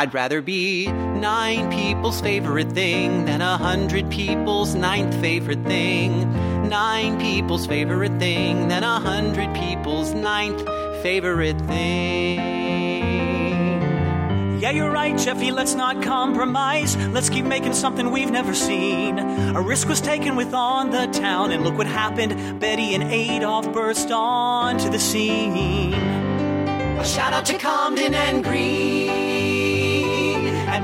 I'd rather be nine people's favorite thing than a hundred people's ninth favorite thing. Nine people's favorite thing than a hundred people's ninth favorite thing. Yeah, you're right, Jeffy. Let's not compromise. Let's keep making something we've never seen. A risk was taken with on the town, and look what happened. Betty and Adolph burst onto the scene. A shout out to Comden and Green.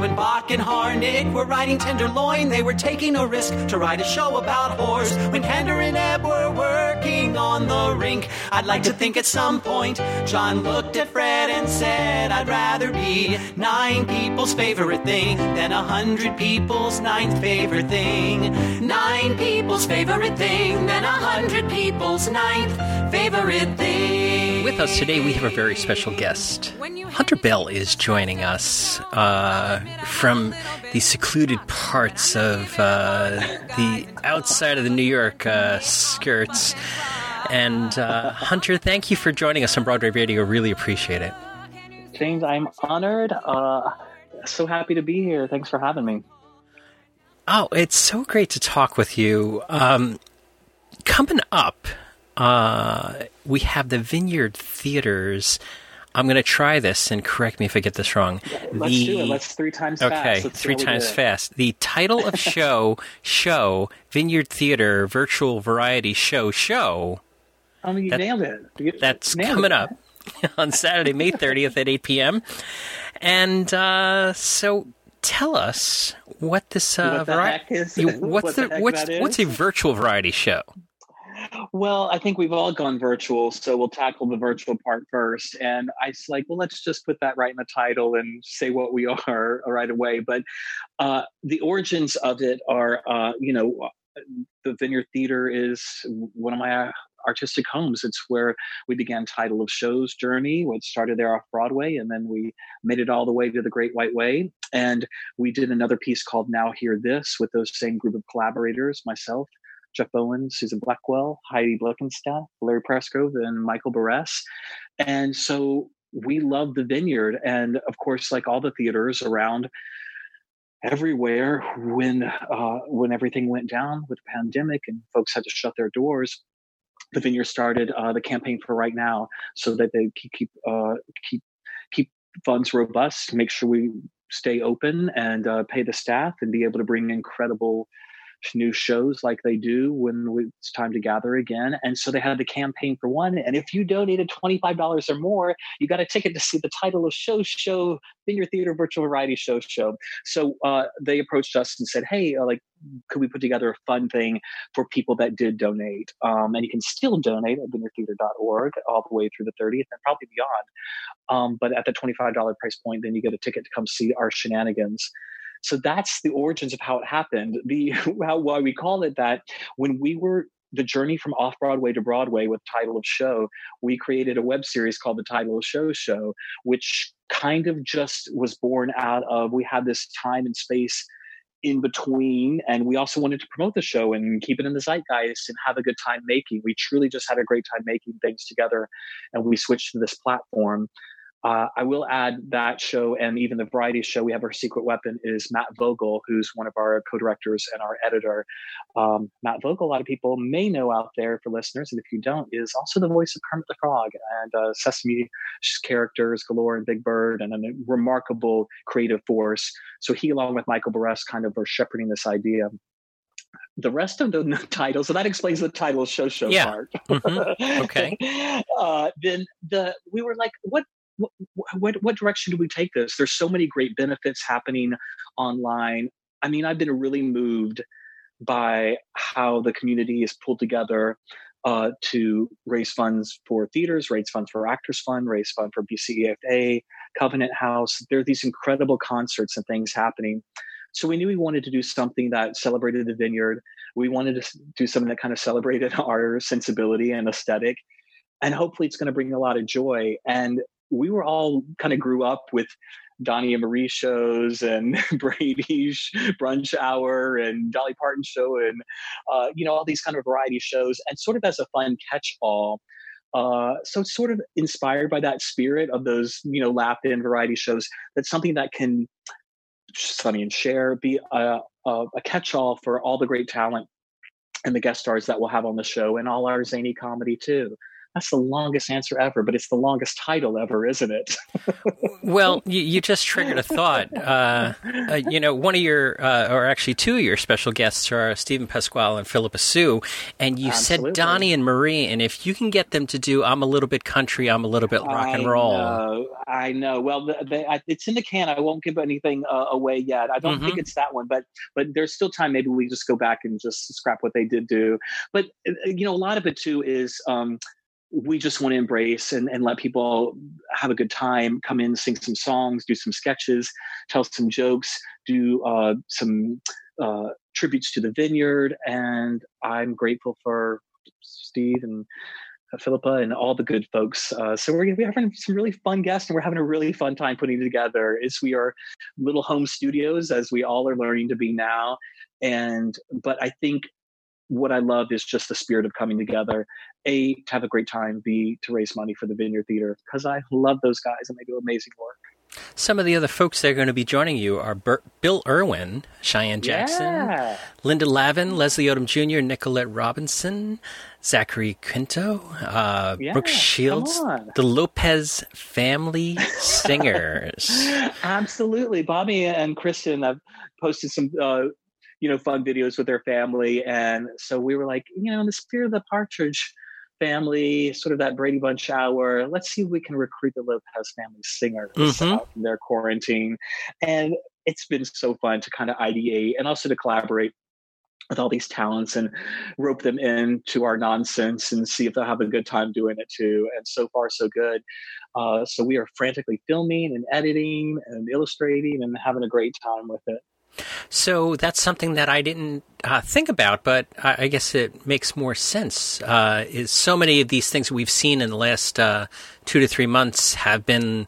When Bock and Harnick were riding Tenderloin, they were taking a risk to write a show about horse. When Kander and Ebb were working on the rink, I'd like to think at some point John looked at Fred and said, I'd rather be nine people's favorite thing than a hundred people's ninth favorite thing. Nine people's favorite thing than a hundred people's ninth favorite thing. With us today, we have a very special guest. Hunter Bell is joining us uh, from the secluded parts of uh, the outside of the New York uh, skirts. And uh, Hunter, thank you for joining us on Broadway Radio. Really appreciate it. James, I'm honored. Uh, so happy to be here. Thanks for having me. Oh, it's so great to talk with you. Um, coming up, uh, we have the Vineyard Theaters. I'm going to try this and correct me if I get this wrong. Let's the, do it. Let's three times okay, fast. Let's three how we do times fast. The title of show show Vineyard Theater virtual variety show show. I mean, you That- nailed it. You That's nailed coming it. up on Saturday, May 30th at 8 p.m. And uh, so, tell us what this uh, What the is- what's what the heck what's what's a virtual variety show? Well, I think we've all gone virtual, so we'll tackle the virtual part first. And I was like, well, let's just put that right in the title and say what we are right away. But uh, the origins of it are, uh, you know, the Vineyard Theater is one of my artistic homes. It's where we began Title of Shows journey, which started there off Broadway, and then we made it all the way to the Great White Way. And we did another piece called Now Hear This with those same group of collaborators, myself. Jeff Bowen, Susan Blackwell, Heidi Blickenstaff, Larry Pressgrove, and Michael Berresse. And so we love the vineyard. And of course, like all the theaters around everywhere, when uh, when everything went down with the pandemic and folks had to shut their doors, the vineyard started uh, the campaign for right now so that they keep keep uh, keep keep funds robust, make sure we stay open and uh, pay the staff and be able to bring incredible new shows like they do when it's time to gather again. And so they had the campaign for one. And if you donated $25 or more, you got a ticket to see the title of show show Vineyard Theater Virtual Variety Show show. So uh, they approached us and said, hey, uh, like, could we put together a fun thing for people that did donate? Um, and you can still donate at vineyardtheater.org all the way through the 30th and probably beyond. Um, but at the $25 price point, then you get a ticket to come see our shenanigans. So that's the origins of how it happened. The how why we call it that when we were the journey from off Broadway to Broadway with title of show, we created a web series called the Title of Show Show, which kind of just was born out of we had this time and space in between and we also wanted to promote the show and keep it in the zeitgeist and have a good time making we truly just had a great time making things together and we switched to this platform uh, I will add that show and even the variety show. We have our secret weapon is Matt Vogel, who's one of our co-directors and our editor. Um, Matt Vogel, a lot of people may know out there for listeners, and if you don't, is also the voice of Kermit the Frog and uh, Sesame characters galore and Big Bird, and a remarkable creative force. So he, along with Michael Berresse, kind of are shepherding this idea the rest of the title so that explains the title show show Yeah. part Mhm. Okay. uh, then the we were like what what, what direction do we take this there's so many great benefits happening online i mean i've been really moved by how the community is pulled together uh, to raise funds for theaters, raise funds for Actors Fund, raise fund for BCEFA, Covenant House. There are these incredible concerts and things happening. So we knew we wanted to do something that celebrated the vineyard. We wanted to do something that kind of celebrated our sensibility and aesthetic. And hopefully it's going to bring a lot of joy. And we were all kind of grew up with Donnie and Marie shows and Brady Bunch Hour and Dolly Parton show and uh, you know all these kind of variety shows and sort of as a fun catch-all Uh, so sort of inspired by that spirit of those, you know, Laugh-In variety shows. That's something that can, Sonny and Cher be a, a, a catch-all for all the great talent and the guest stars that we'll have on the show and all our zany comedy too. That's the longest answer ever, but it's the longest title ever, isn't it? well, you, you, just triggered a thought. Uh, uh, you know, one of your, uh, or actually two of your special guests are Steven Pasquale and Phillipa Soo, and you Absolutely. said Donnie and Marie, and if you can get them to do "I'm a little bit country, I'm a little bit rock and roll," I know. I know. Well, I, it's in the can. I won't give anything uh, away yet. I don't mm-hmm. think it's that one, but but there's still time. Maybe we just go back and just scrap what they did do. But uh, you know, a lot of it too is. Um, we just want to embrace and, and let people have a good time come in sing some songs do some sketches tell some jokes do uh, some uh, tributes to the vineyard and i'm grateful for steve and uh, philippa and all the good folks. Uh, so we're, we're having some really fun guests and we're having a really fun time putting it together. As we are little home studios as we all are learning to be now and but i think what I love is just the spirit of coming together. A to have a great time. B to raise money for the Vineyard Theater because I love those guys and they do amazing work. Some of the other folks that are going to be joining you are Bert, Bill Irwin, Cheyenne Jackson, yeah. Linda Lavin, Leslie Odom Jr., Nicolette Robinson, Zachary Quinto, uh, yeah, Brooke Shields, the Lopez family singers. Absolutely. Bobby and Kristen have posted some uh, you know, fun videos with their family. And so we were like, you know, in the spirit of the Partridge family, sort of that Brady Bunch hour, let's see if we can recruit the Lopez family singers mm-hmm. from their quarantine. And it's been so fun to kind of ideate and also to collaborate with all these talents and rope them into our nonsense and see if they'll have a good time doing it too. And so far, so good. Uh, so we are frantically filming and editing and illustrating and having a great time with it. So that's something that I didn't uh, think about, but I, I, guess it makes more sense. Uh, is so many of these things we've seen in the last uh, two to three months have been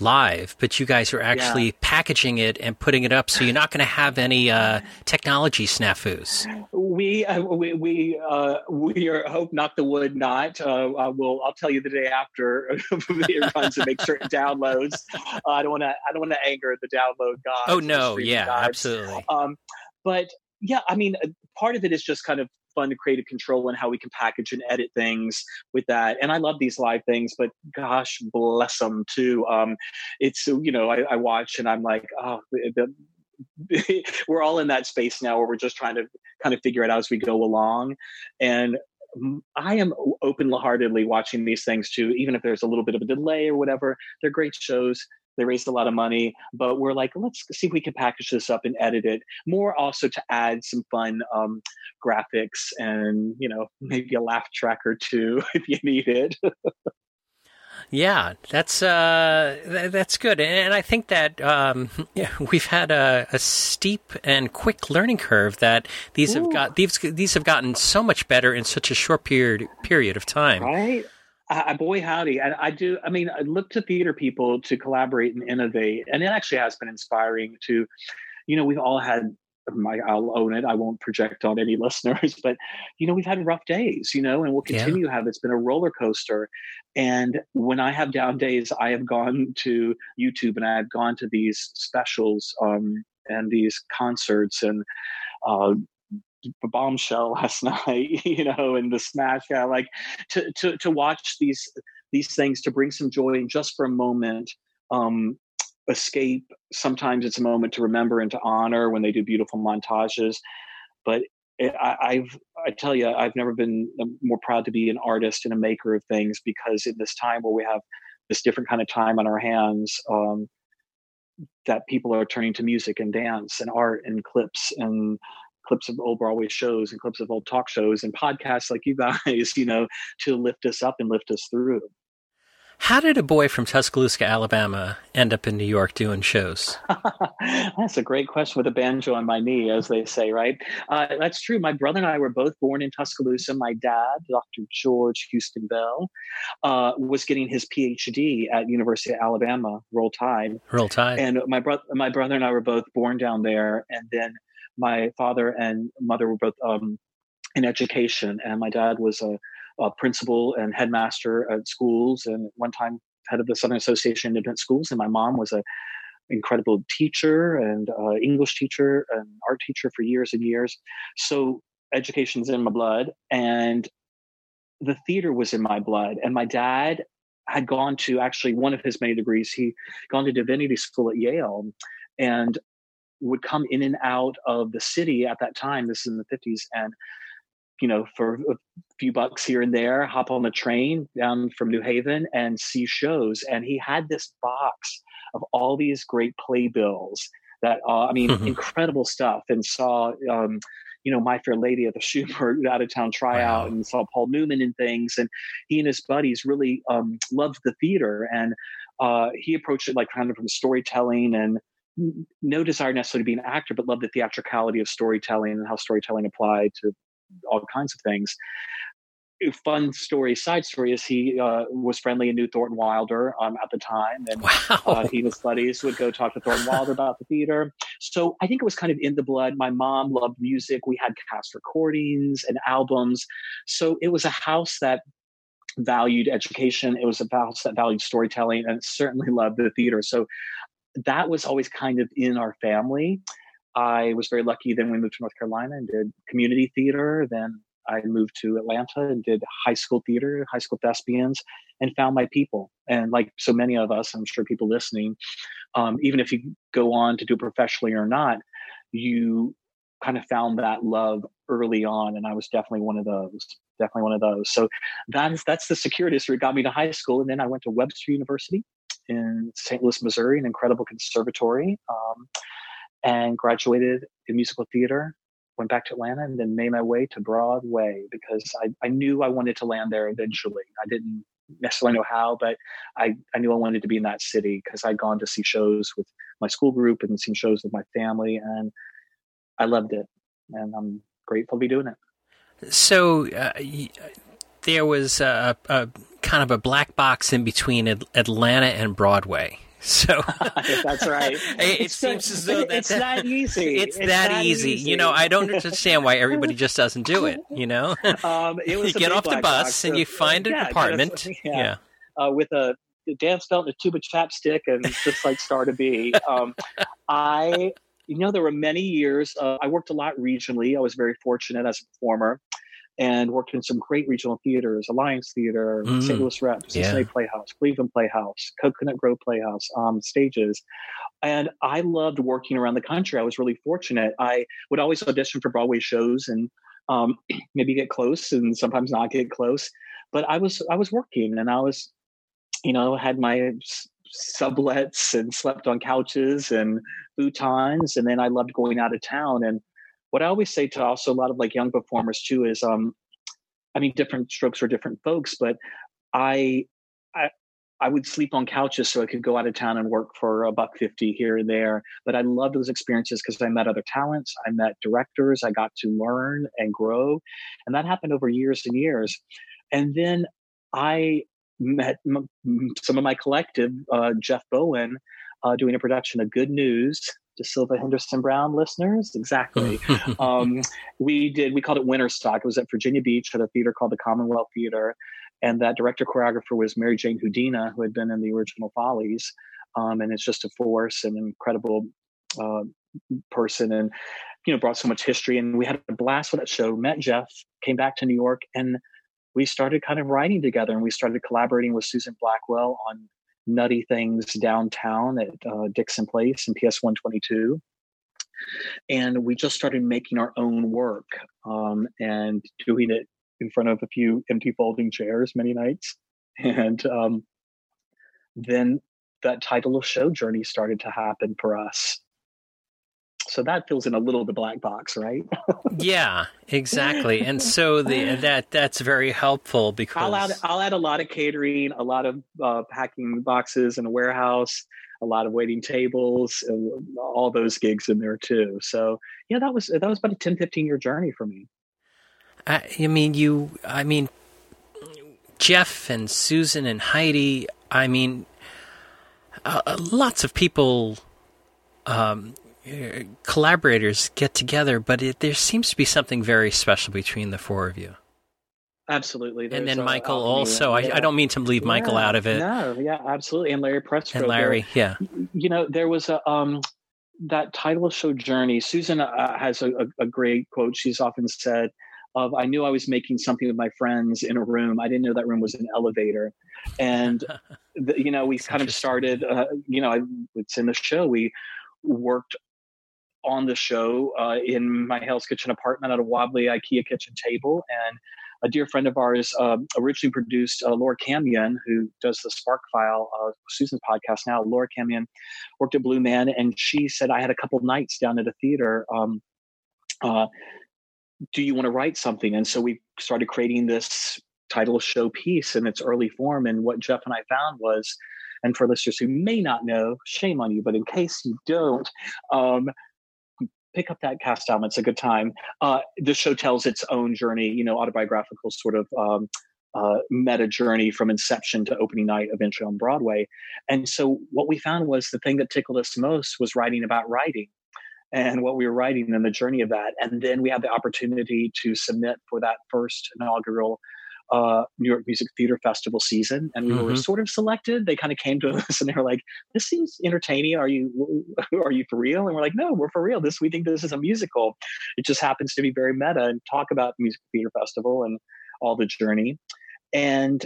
live, but you guys are actually yeah. packaging it and putting it up, so you're not going to have any uh, technology snafus. We uh, we we, uh, we are hope not the wood not. Uh, I will I'll tell you the day after it runs to make certain downloads. I don't want to I don't want to anger the download guys. Oh no, yeah, guys. absolutely. Um, but yeah, I mean, uh, part of it is just kind of fun a control and how we can package and edit things with that. And I love these live things, but gosh bless them too. Um, it's you know I, I watch and I'm like, oh, the, we're all in that space now where we're just trying to kind of figure it out as we go along. And I am open heartedly watching these things too, even if there's a little bit of a delay or whatever. They're great shows. They raised a lot of money, but we're like, let's see if we can package this up and edit it more also to add some fun um, graphics and, you know, maybe a laugh track or two if you need it. Yeah, that's uh, th- that's good, and I think that um, yeah, we've had a, a, steep and quick learning curve that these Ooh. have got these these have gotten so much better in such a short period period of time. Right. Uh, boy, howdy. I, I, do. I mean, I look to theater people to collaborate and innovate. And it actually has been inspiring to, you know, we've all had my, I'll own it. I won't project on any listeners, but you know, we've had rough days, you know, and we'll continue yeah. to have. It's been a roller coaster. And when I have down days, I have gone to YouTube and I have gone to these specials um, and these concerts and uh, bombshell last night, you know, and the smash. Yeah, like to to to watch these these things to bring some joy and just for a moment um, escape. Sometimes it's a moment to remember and to honor when they do beautiful montages. But it, I, I've I tell you, I've never been more proud to be an artist and a maker of things because in this time where we have this different kind of time on our hands. Um, that people are turning to music and dance and art and clips and clips of old Broadway shows and clips of old talk shows and podcasts like you guys, you know, to lift us up and lift us through. How did a boy from Tuscaloosa, Alabama, end up in New York doing shows? that's a great question with a banjo on my knee, as they say, right? Uh, that's true. My brother and I were both born in Tuscaloosa. My dad, Dr. George Houston Bell, uh, was getting his PhD at University of Alabama, Roll Tide. Roll Tide. And my brother, my brother and I were both born down there, and then my father and mother were both um, in education, and my dad was a uh, principal and headmaster at schools, and one time head of the Southern Association of Independent Schools. And my mom was a incredible teacher and uh, English teacher and art teacher for years and years. So education's in my blood, and the theater was in my blood. And my dad had gone to actually one of his many degrees. He gone to divinity school at Yale, and would come in and out of the city at that time. This is in the fifties, and you know, for a few bucks here and there, hop on the train down from New Haven and see shows. And he had this box of all these great playbills that, uh, I mean, mm-hmm. incredible stuff. And saw, um, you know, My Fair Lady at the Shubert out of town tryout wow. and saw Paul Newman and things. And he and his buddies really um, loved the theater. And uh, he approached it like kind of from storytelling and no desire necessarily to be an actor, but love the theatricality of storytelling and how storytelling applied to all kinds of things. A fun story, side story is he uh, was friendly and knew Thornton Wilder um, at the time, and wow. uh, he and his buddies would go talk to Thornton Wilder about the theater. So I think it was kind of in the blood. My mom loved music. We had cast recordings and albums, so it was a house that valued education. It was a house that valued storytelling, and certainly loved the theater. So that was always kind of in our family. I was very lucky. Then we moved to North Carolina and did community theater. Then I moved to Atlanta and did high school theater, high school thespians, and found my people. And like so many of us, I'm sure people listening, um, even if you go on to do it professionally or not, you kind of found that love early on. And I was definitely one of those. Definitely one of those. So that is that's the circuitous route got me to high school, and then I went to Webster University in St. Louis, Missouri, an incredible conservatory. Um, and graduated in musical theater went back to atlanta and then made my way to broadway because i, I knew i wanted to land there eventually i didn't necessarily know how but i, I knew i wanted to be in that city because i'd gone to see shows with my school group and seen shows with my family and i loved it and i'm grateful to be doing it so uh, there was a, a, kind of a black box in between atlanta and broadway so that's right. it, it seems as though it's that easy. It's, it's that, that easy. easy. You know, I don't understand why everybody just doesn't do it. You know, um, it you get off the bus and you find an yeah, apartment. yeah, yeah. Uh, with a dance belt and a tube of chapstick and just like star to be. Um, I, you know, there were many years. Uh, I worked a lot regionally. I was very fortunate as a performer and worked in some great regional theaters, Alliance Theater, mm, St. Louis Rep, Cincinnati yeah. Playhouse, Cleveland Playhouse, Coconut Grove Playhouse, um, stages. And I loved working around the country. I was really fortunate. I would always audition for Broadway shows and um, maybe get close and sometimes not get close. But I was I was working and I was, you know, had my sublets and slept on couches and futons. And then I loved going out of town and what I always say to also a lot of like young performers too is, um, I mean, different strokes for different folks, but I, I, I would sleep on couches so I could go out of town and work for a buck fifty here and there. But I loved those experiences because I met other talents, I met directors, I got to learn and grow, and that happened over years and years. And then I met m- some of my collective, uh, Jeff Bowen, uh, doing a production of Good News DeSylva Henderson Brown listeners. Exactly. um, we did, we called it Winter Stock. It was at Virginia Beach at a theater called the Commonwealth Theater. And that director choreographer was Mary Jane Houdina, who had been in the original Follies. Um, and it's just a force and incredible uh, person and, you know, brought so much history. And we had a blast with that show, met Jeff, came back to New York, and we started kind of writing together and we started collaborating with Susan Blackwell on nutty things downtown at uh, Dixon Place and PS 122. And we just started making our own work um, and doing it in front of a few empty folding chairs many nights. And um, then that title of show journey started to happen for us so that fills in a little of the black box right? Yeah exactly. And so the that that's very helpful because i'll add i'll add a lot of catering a lot of uh, packing boxes in a warehouse a lot of waiting tables all those gigs in there too. So yeah that was that was about a 10 15 year journey for me. I, I mean you i mean jeff and susan and heidi i mean uh, lots of people um, collaborators get together, but it, there seems to be something very special between the four of you. Absolutely. There's and then Michael also. I, yeah. I, don't mean to leave Michael yeah, out of it. No, yeah, absolutely. And Larry Pressgrove. And Larry, yeah. You know, there was a um that title of show journey. Susan uh, has a, a, great quote. She's often said, "Of I knew I was making something with my friends in a room. I didn't know that room was an elevator." And the, you know, we That's kind of started. Uh, you know, I, it's in the show. We worked on the show uh, in my Hell's Kitchen apartment at a wobbly IKEA kitchen table. And a dear friend of ours um, originally produced uh, Laura Camion, who does the Spark File, uh, Susan's podcast now. Laura Camion worked at Blue Man, and she said, I had a couple nights down at a theater. Um, uh, do you want to write something? And so we started creating this title show piece in its early form. And what Jeff and I found was, and for listeners who may not know, shame on you, but in case you don't, um, pick up that cast album. It's a good time. Uh, the show tells its own journey, you know, autobiographical sort of um, uh, meta journey from inception to opening night, eventually on Broadway. And so what we found was the thing that tickled us most was writing about writing and what we were writing and the journey of that. And then we had the opportunity to submit for that first inaugural uh, New York Music Theater Festival season, and we mm-hmm. were sort of selected. They kind of came to us and they were like, "This seems entertaining. Are you are you for real?" And we're like, "No, we're for real. This we think this is a musical. It just happens to be very meta and talk about Music Theater Festival and all the journey." And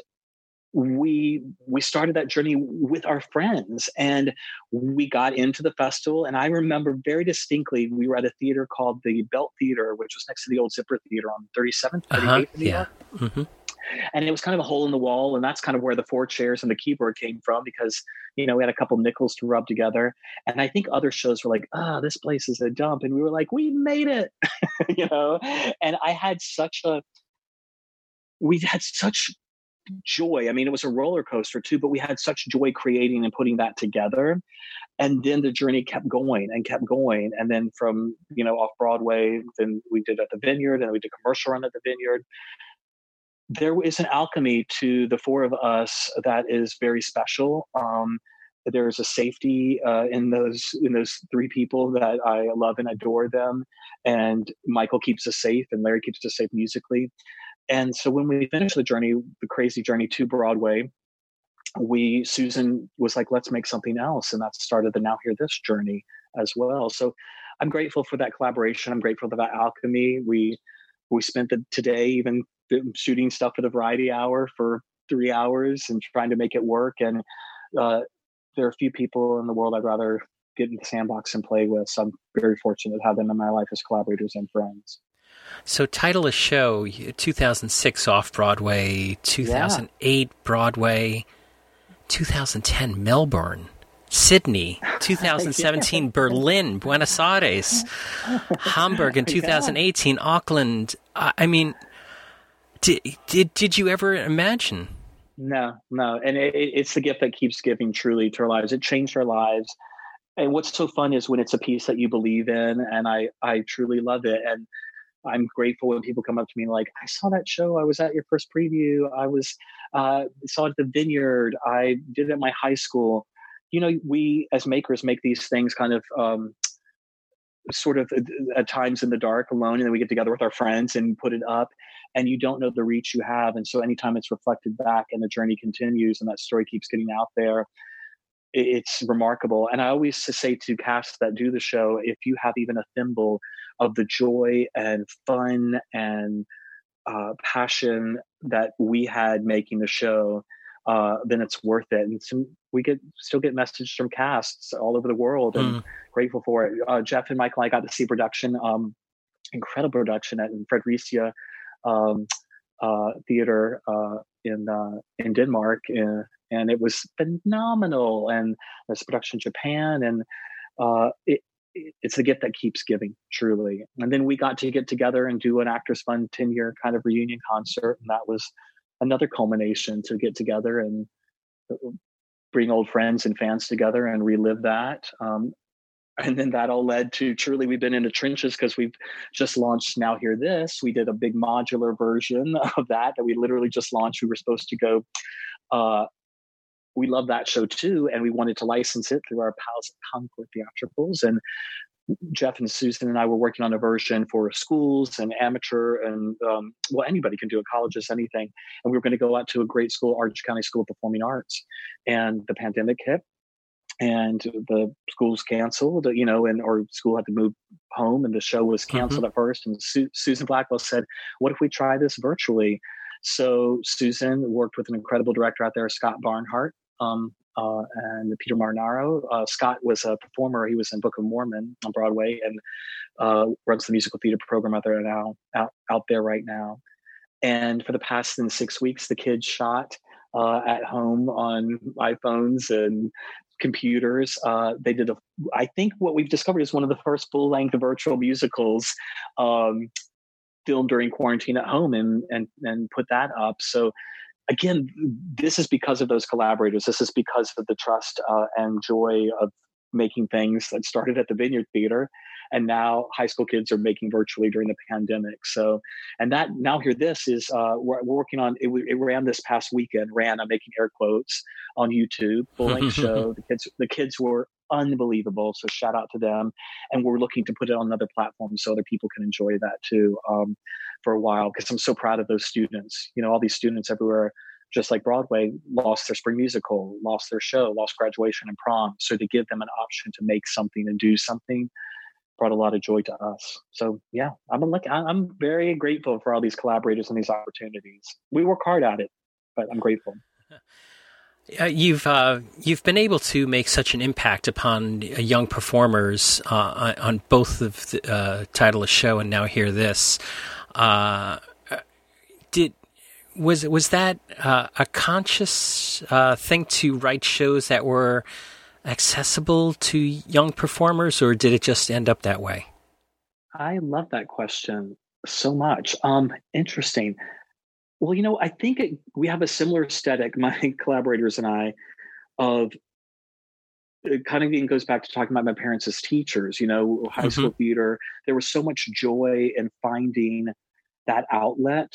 we we started that journey with our friends and we got into the festival and i remember very distinctly we were at a theater called the belt theater which was next to the old zipper theater on 37th 38th uh-huh, yeah mm-hmm and it was kind of a hole in the wall and that's kind of where the four chairs and the keyboard came from because you know we had a couple nickels to rub together. And i think other shows were like ah oh, this place is a dump. And we were like we made it. You know? And i had such a we had such joy. I mean it was a roller coaster too but we had such joy creating and putting that together. And then the journey kept going and kept going. And then from you know off broadway then we did at the vineyard and we did commercial run at the vineyard there is an alchemy to the four of us that is very special. Um, there's a safety uh, in those in those three people that I love and adore them, and Michael keeps us safe, and Larry keeps us safe musically. And so when we finished the journey, the crazy journey to Broadway, we Susan was like, "Let's make something else," and that started the Now Hear This journey as well. So I'm grateful for that collaboration. I'm grateful for that alchemy. We we spent the today even shooting stuff at the variety hour for three hours and trying to make it work. And uh, there are a few people in the world I'd rather get in the sandbox and play with. So I'm very fortunate to have them in my life as collaborators and friends. So, title of show 2006 off Broadway, 2008 yeah. Broadway, 2010 Melbourne. Sydney, 2017 yeah. Berlin, Buenos Aires, Hamburg in 2018, Auckland. I mean, did, did did you ever imagine? No, no, and it, it's the gift that keeps giving truly to our lives. It changed our lives, and what's so fun is when it's a piece that you believe in, and I I truly love it, and I'm grateful when people come up to me like, I saw that show. I was at your first preview. I was uh, saw it at the Vineyard. I did it at my high school. You know, we as makers make these things kind of um, sort of at times in the dark alone and then we get together with our friends and put it up and you don't know the reach you have and so anytime it's reflected back and the journey continues and that story keeps getting out there it's remarkable and i always say to casts that do the show if you have even a thimble of the joy and fun and uh, passion that we had making the show uh, then it's worth it. And some, we get still get messages from casts all over the world, and mm. grateful for it. Uh, Jeff and Michael, I got to see production, um, incredible production at Fredericia um, uh, Theater uh, in uh, in Denmark, and, and, it was phenomenal. And there's production Japan, and uh, it, it's the gift that keeps giving, truly. And then we got to get together and do an Actors Fund 10 year kind of reunion concert, and that was another culmination to get together and uh, bring old friends and fans together and relive that. Um, and then that all led to truly we've been in the trenches because we've just launched now hear this we did a big modular version of that that we literally just launched we were supposed to go uh, we love that show too and we wanted to license it through our pals at concord theatricals and Jeff and Susan and I were working on a version for schools and amateur and um, well anybody can do it, colleges, anything. And we were going to go out to a great school, Arch County School of Performing Arts, and the pandemic hit, and the schools canceled, you know, and or school had to move home, and the show was canceled mm-hmm. at first. And Su- Susan Blackwell said, "What if we try this virtually?" So Susan worked with an incredible director out there, Scott Barnhart, um, uh, and Peter Marinaro. Uh, Scott was a performer. He was in Book of Mormon on Broadway and uh, runs the musical theater program out there now, out, out there right now. And for the past in six weeks, the kids shot uh, at home on iPhones and computers. Uh, they did a, I think what we've discovered is one of the first full length virtual musicals um, filmed during quarantine at home and, and, and put that up. So again, this is because of those collaborators. This is because of the trust uh, and joy of making things that started at the Vineyard Theater, and now high school kids are making virtually during the pandemic. So, and that now hear this is uh, we're, we're, working on. It, it, ran this past weekend. Ran. I'm making air quotes on YouTube. Full length show. The kids. The kids were unbelievable. So shout out to them. And we're looking to put it on another platform so other people can enjoy that too um, for a while because I'm so proud of those students. You know, all these students everywhere, just like Broadway, lost their spring musical, lost their show, lost graduation and prom. So to give them an option to make something and do something brought a lot of joy to us. So yeah, I'm like I'm very grateful for all these collaborators and these opportunities. We work hard at it, but I'm grateful. Uh, you've uh, you've been able to make such an impact upon young performers uh, on both of the uh, title of show and now hear this. Uh, did was was that uh, a conscious thing to write shows that were accessible to young performers, or did it just end up that way? I love that question so much. Um, interesting. Well, you know, I think it, we have a similar aesthetic, my collaborators and I, of it kind of even goes back to talking about my parents as teachers, you know, high mm-hmm. school theater. There was so much joy in finding that outlet.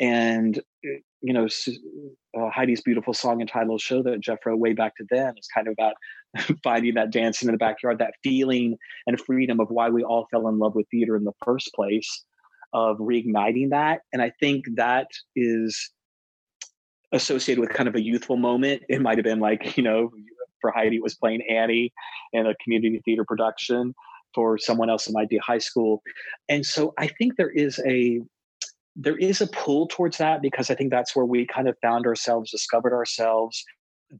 And, you know, uh, Heidi's beautiful song entitled Show that Jeff wrote way back to then is kind of about finding that dancing in the backyard, that feeling and freedom of why we all fell in love with theater in the first place of reigniting that. And I think that is associated with kind of a youthful moment. It might have been like, you know, for Heidi, it was playing Annie in a community theater production. For someone else, it might be high school. And so I think there is a there is a pull towards that because I think that's where we kind of found ourselves, discovered ourselves.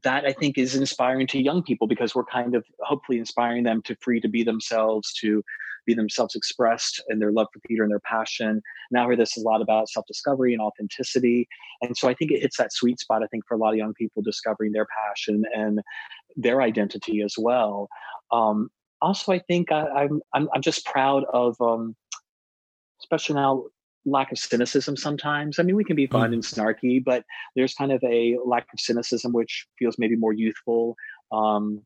That I think is inspiring to young people because we're kind of hopefully inspiring them to free to be themselves, to be themselves expressed and their love for theater and their passion. Now, where this is a lot about self discovery and authenticity. And so I think it hits that sweet spot, I think, for a lot of young people discovering their passion and their identity as well. Um, also, I think I, am I'm, I'm just proud of, um, especially now, lack of cynicism sometimes. I mean, we can be fun mm. and snarky, but there's kind of a lack of cynicism which feels maybe more youthful um,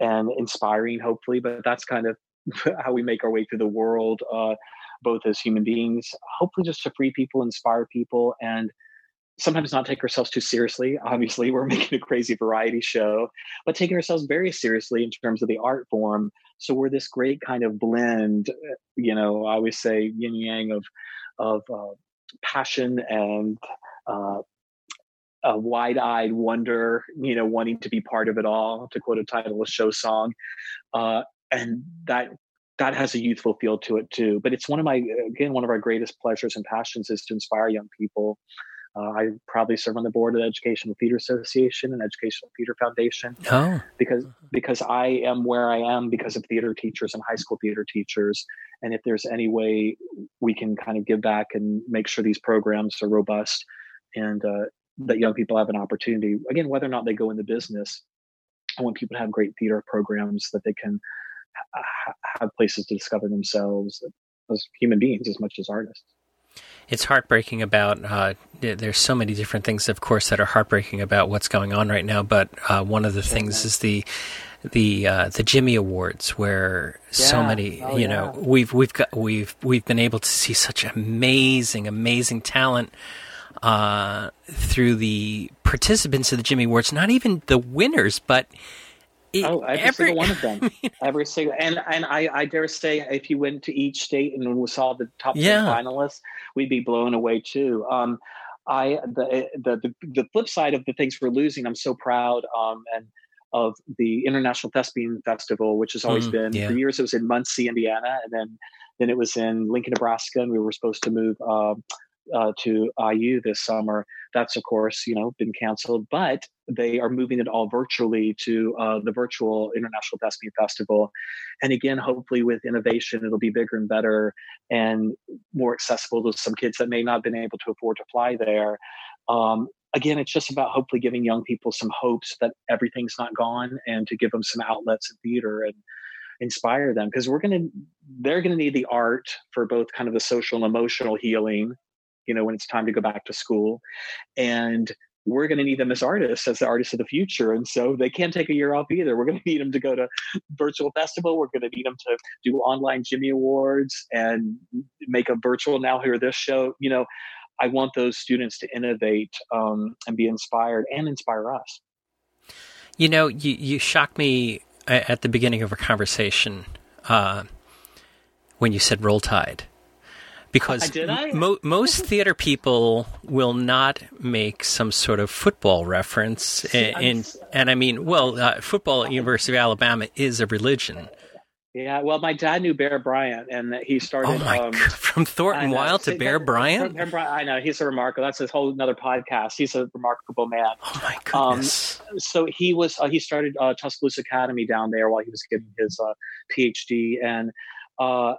and inspiring, hopefully. But that's kind of how we make our way through the world, uh, both as human beings, hopefully just to free people, inspire people, and sometimes not take ourselves too seriously. Obviously, we're making a crazy variety show, but taking ourselves very seriously in terms of the art form. So we're this great kind of blend, you know, I always say yin yang of, of uh, passion and uh, a wide-eyed wonder, you know, wanting to be part of it all, to quote a title of show song, uh, and that that has a youthful feel to it too. But it's one of my again one of our greatest pleasures and passions is to inspire young people. Uh, I probably serve on the board of the Educational Theater Association and Educational Theater Foundation. Oh. because because I am where I am because of theater teachers and high school theater teachers. And if there's any way we can kind of give back and make sure these programs are robust and uh, that young people have an opportunity, again, whether or not they go into business, I want people to have great theater programs that they can have places to discover themselves as human beings as much as artists. It's heartbreaking about. Uh, there's so many different things, of course, that are heartbreaking about what's going on right now. But uh, one of the things is the the uh, the Jimmy Awards, where yeah. so many, oh, you yeah. know, we've we've got we've we've been able to see such amazing, amazing talent uh, through the participants of the Jimmy Awards. Not even the winners, but oh, every, every, single one of them. every single, and and I, I dare say, if you went to each state and we saw the top yeah. finalists, we'd be blown away too. Um, I the, the the the flip side of the things we're losing, I'm so proud. Um, and of the International Thespian Festival, which has always mm, been yeah. for years. It was in Muncie, Indiana, and then then it was in Lincoln, Nebraska, and we were supposed to move uh, uh, to IU this summer. That's of course you know been canceled, but they are moving it all virtually to uh, the virtual International Thespian Festival, and again, hopefully with innovation, it'll be bigger and better and more accessible to some kids that may not have been able to afford to fly there. Um, again, it's just about hopefully giving young people some hopes that everything's not gone and to give them some outlets in theater and inspire them because we're going to they're going to need the art for both kind of the social and emotional healing you know when it's time to go back to school and we're going to need them as artists as the artists of the future and so they can't take a year off either we're going to need them to go to virtual festival we're going to need them to do online jimmy awards and make a virtual now hear this show you know I want those students to innovate um, and be inspired and inspire us. You know, you, you shocked me at the beginning of our conversation uh, when you said roll tide. Because mo- most theater people will not make some sort of football reference, and, and I mean, well, uh, football at University of Alabama is a religion. Yeah, well, my dad knew Bear Bryant, and he started. Oh my um, God. From Thornton Wilde to Bear Bryant? Bear Bryant? I know he's a remarkable. That's a whole another podcast. He's a remarkable man. Oh my um, goodness! Um, so he was. Uh, he started uh, Tuscaloosa Academy down there while he was getting his uh, PhD, and uh,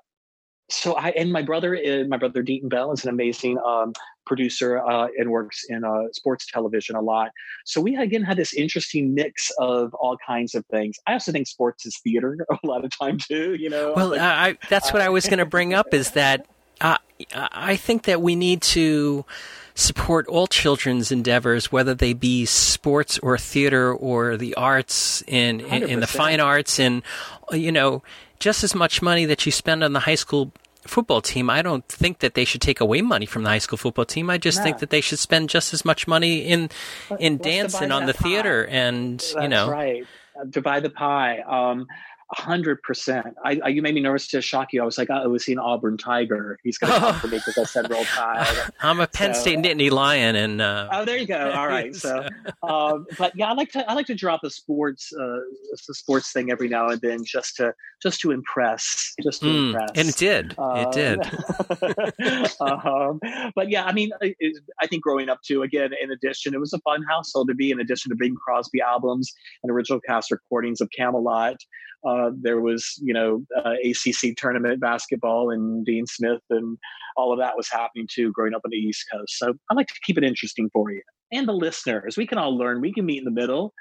so I and my brother, uh, my brother Deaton Bell is an amazing um, producer uh, and works in uh, sports television a lot. So we again had this interesting mix of all kinds of things. I also think sports is theater a lot of time too. You know. Well, like, I, that's what I was going to bring up is that uh, I think that we need to support all children's endeavors, whether they be sports or theater or the arts in, in, in the fine arts and you know just as much money that you spend on the high school football team, I don't think that they should take away money from the high school football team. I just think that they should spend just as much money in in dance and on the pie. theater and That's you know right. Uh, divide the pie. Um, hundred percent. I, I, you made me nervous to shock you. I was like, I was seeing Auburn Tiger. He's going to come for me because I said Roll Tide. I'm a Penn so, State Nittany Lion, and uh, oh, there you go. All right. So, um, but yeah, I like to I like to drop a sports uh, a sports thing every now and then just to just to impress, just to mm, impress. And it did. Um, it did. um, but yeah, I mean, it, I think growing up too. Again, in addition, it was a fun household to be. In addition to Bing Crosby albums and original cast recordings of Camelot. Uh, there was, you know, uh, ACC tournament basketball and Dean Smith and all of that was happening too growing up on the East Coast. So I like to keep it interesting for you and the listeners. We can all learn. We can meet in the middle.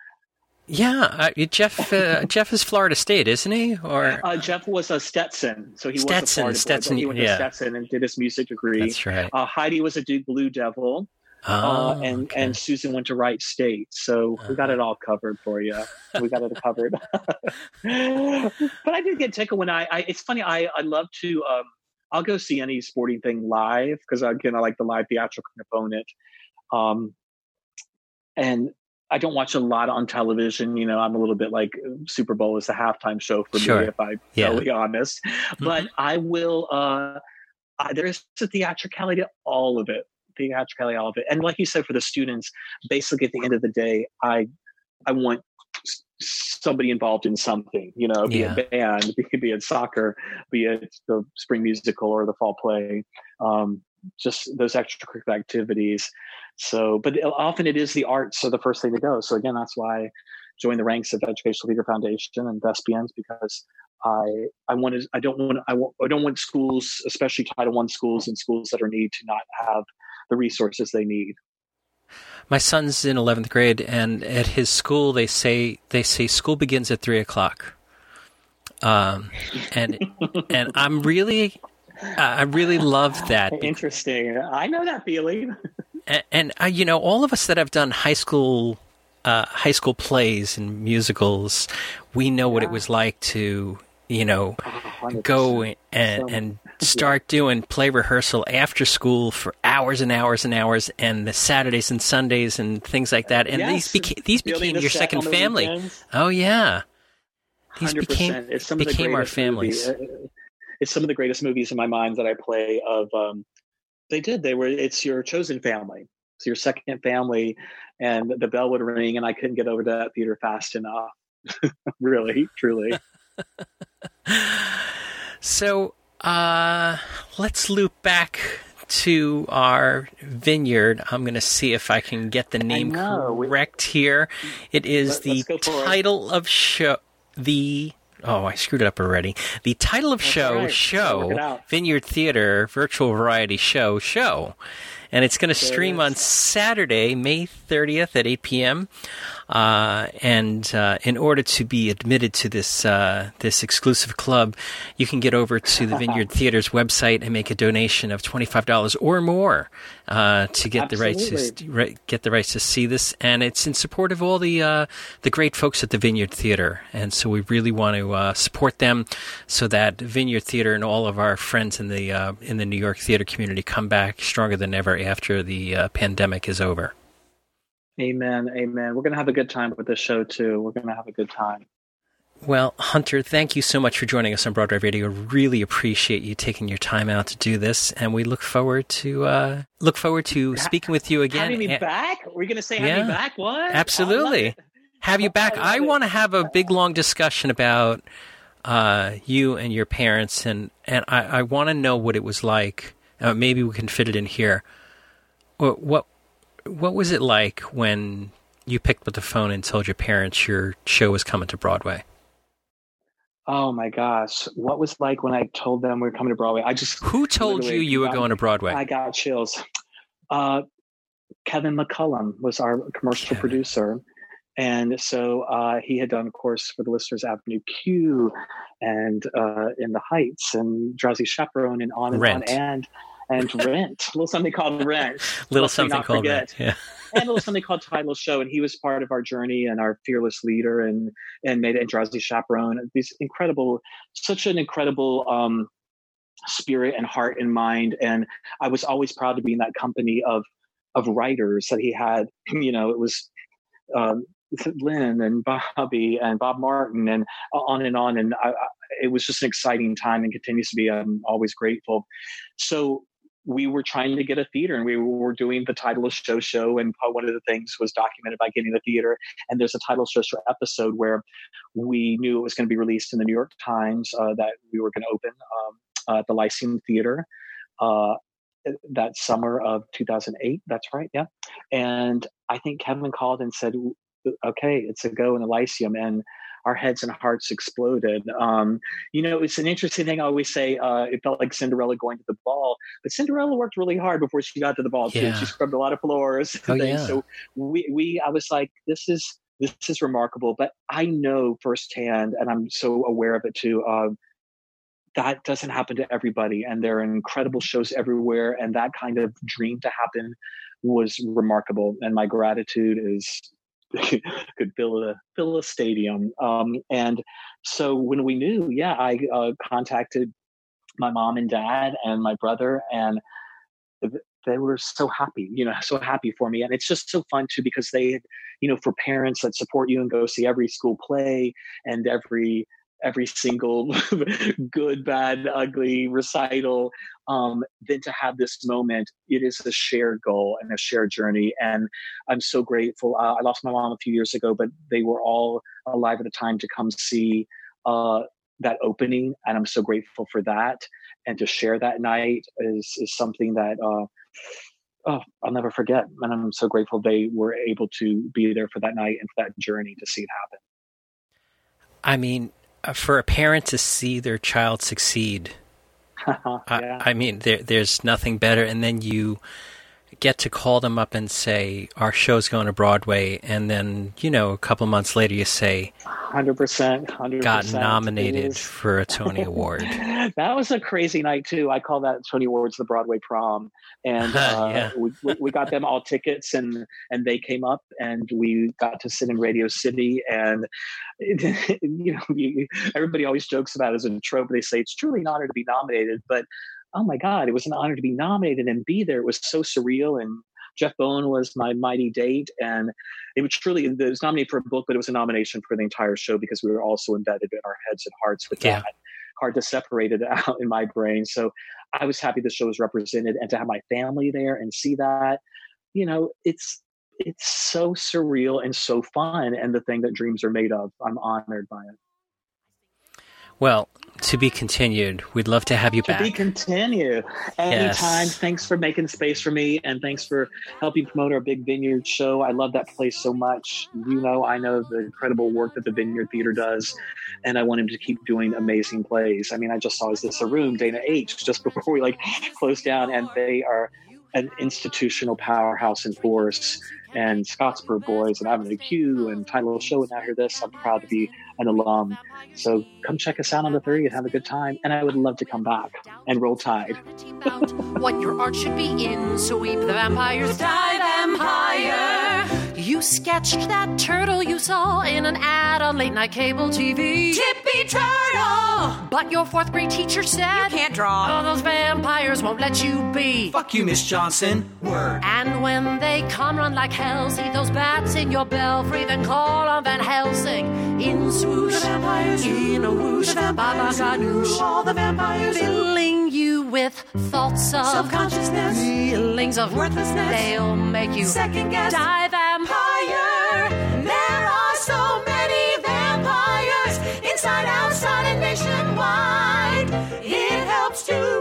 Yeah, uh, Jeff. Uh, Jeff is Florida State, isn't he? Or uh, Jeff was a Stetson, so he Stetson, was a Stetson. Boy, he went yeah. to Stetson and did his music degree. That's right. Uh, Heidi was a Duke Blue Devil. Oh, uh, and okay. and Susan went to Wright State, so uh-huh. we got it all covered for you. We got it covered. but I did get tickled when I, I. It's funny. I I love to. Um, I'll go see any sporting thing live because again, I like the live theatrical component. Um, and I don't watch a lot on television. You know, I'm a little bit like Super Bowl is the halftime show for sure. me, if I'm yeah. totally honest. Mm-hmm. But I will. Uh, I, there's a theatricality to all of it theatricality, all of it. And like you said, for the students, basically at the end of the day, I I want somebody involved in something, you know, be yeah. it band, be, be it soccer, be it the spring musical or the fall play, um, just those extracurricular activities. So, but often it is the arts are the first thing to go. So again, that's why I joined the ranks of Educational Theater Foundation and Thespians because I I want to I don't want I, want, I don't want schools, especially Title One schools and schools that are need to not have the resources they need. My son's in eleventh grade, and at his school they say they say school begins at three o'clock. Um, and and I'm really, I really love that. Interesting. I know that feeling. and, and you know, all of us that have done high school uh, high school plays and musicals, we know yeah. what it was like to you know, 100%. go and and start doing play rehearsal after school for hours and hours and hours, and the Saturdays and Sundays and things like that. And yes. these became these became your second family. Oh yeah. these became it's some became our families. Uh, it's some of the greatest movies in my mind that I play. Of um, they did. They were. It's your chosen family. It's your second family, and the bell would ring, and I couldn't get over to that theater fast enough. really, truly. so uh, let's loop back to our vineyard. I'm going to see if I can get the name correct here. It is the title it. of show. The oh, I screwed it up already. The title of That's show right. show Vineyard Theater virtual variety show show, and it's going to stream on Saturday, May 30th at 8 p.m. Uh, and uh, in order to be admitted to this uh, this exclusive club, you can get over to the Vineyard Theater's website and make a donation of twenty five dollars or more uh, to get Absolutely. the rights to get the rights to see this. And it's in support of all the uh, the great folks at the Vineyard Theater, and so we really want to uh, support them so that Vineyard Theater and all of our friends in the in the New York theater community come back stronger than ever after the pandemic is over. Amen. Amen. We're going to have a good time with this show, too. We're going to have a good time. Well, Hunter, thank you so much for joining us on BroadwayRadio. Really appreciate you taking your time out to do this, and we look forward to uh, look forward to speaking with you again. Having me back? We're going to say yeah, me back? What? Absolutely. Have you back? I, I want to have a big long discussion about uh, you and your parents, and and I, I want to know what it was like. Uh, maybe we can fit it in here. What, what what was it like when you picked up the phone and told your parents your show was coming to Broadway? Oh my gosh, what was like when I told them we were coming to Broadway? I just who told you you were going to Broadway? I got chills. Uh, Kevin McCollum was our commercial producer, and so uh, he had done, of course, for the listeners, Avenue Q, and uh, In the Heights, and Drowsy Chaperone, and on and Rent. on, and and Rent, a little something called Rent, little something called forget. Rent, yeah. and a little something called Title Show, and he was part of our journey and our fearless leader, and and made and Drowsy Chaperone. These incredible, such an incredible um, spirit and heart and mind, and I was always proud to be in that company of of writers that he had. You know, it was. Um, Lynn and Bobby and Bob Martin and on and on. And I, I, it was just an exciting time and continues to be. I'm always grateful. So we were trying to get a theater and we were doing the title of show show and one of the things was documented by getting a theater. And there's a title show show episode where we knew it was going to be released in the new york times uh, that we were going to open um, uh, at the lyceum theater uh, that summer of 2008 that's right yeah. And i think kevin called and said okay it's a go in the lyceum. And our heads and hearts exploded. Um, you know, it's an interesting thing. I always say uh, it felt like Cinderella going to the ball, but Cinderella worked really hard before she got to the ball yeah. too. She scrubbed a lot of floors. Oh, yeah. So we, we, I was like, this is this is remarkable. But I know firsthand, and I'm so aware of it too. Uh, that doesn't happen to everybody, and there are incredible shows everywhere, and that kind of dream to happen was remarkable. And my gratitude is could fill a fill a stadium. Um, and so when we knew, yeah, I uh, contacted my mom and dad and my brother, and they were so happy, you know, so happy for me. And it's just so fun too because they, you know, for parents that support you and go see every school play and every every single good, bad, ugly recital, um, then to have this moment, it is a shared goal and a shared journey. And I'm so grateful. Uh, I lost my mom a few years ago, but they were all alive at the time to come see uh, that opening. And I'm so grateful for that. And to share that night is, is something that, uh, oh, I'll never forget. And I'm so grateful they were able to be there for that night and for that journey to see it happen. I mean, Uh, for a parent to see their child succeed, yeah. I, I, mean, there, there's nothing better. And then you get to call them up and say, "Our show's going to Broadway," and then you know, a couple months later, you say, "Hundred percent, hundred got nominated for a Tony Award." that was a crazy night too. I call that Tony Awards the Broadway prom, and uh, yeah. we, we got them all tickets, and and they came up, and we got to sit in Radio City, and you know, you, everybody always jokes about it as a trope. They say it's truly an honor to be nominated, but oh my God, it was an honor to be nominated and be there. It was so surreal and Jeff Bowen was my mighty date, and it was truly it was nominated for a book, but it was a nomination for the entire show because we were also embedded in our heads and hearts with yeah. that. Hard to separate it out in my brain. So I was happy the show was represented, and to have my family there and see that, you know, it's it's so surreal and so fun, and the thing that dreams are made of. I'm honored by it. Well, to be continued. We'd love to have you to back. To be continued. Anytime. Yes. Thanks for making space for me and thanks for helping promote our Big Vineyard show. I love that place so much. You know, I know the incredible work that the Vineyard Theater does, and I want him to keep doing amazing plays. I mean, I just saw Is this a room, Dana H, just before we like closed down, and they are an institutional powerhouse in force and Scottsboro Boys and Avenue Q and Title Show and now hear this. I'm proud to be an alum. So come check us out on the 30th and have a good time. And I would love to come back and roll tide. what your art should be in, sweep the vampires, die vampire. You sketched that turtle you saw in an ad on late night cable TV. Tippy Turtle! But your fourth grade teacher said, You can't draw. Oh, those vampires won't let you be. Fuck you, Miss Johnson. Word. And when they come run like hell, see those bats in your belfry, then call on Van Helsing. In swoosh, the vampires, in a whoosh, the vampires, Baba all the vampires, filling you with thoughts of self-consciousness, feelings of worthlessness. They'll make you second guess, die vampire. There are so many vampires inside, outside, and nationwide. It helps to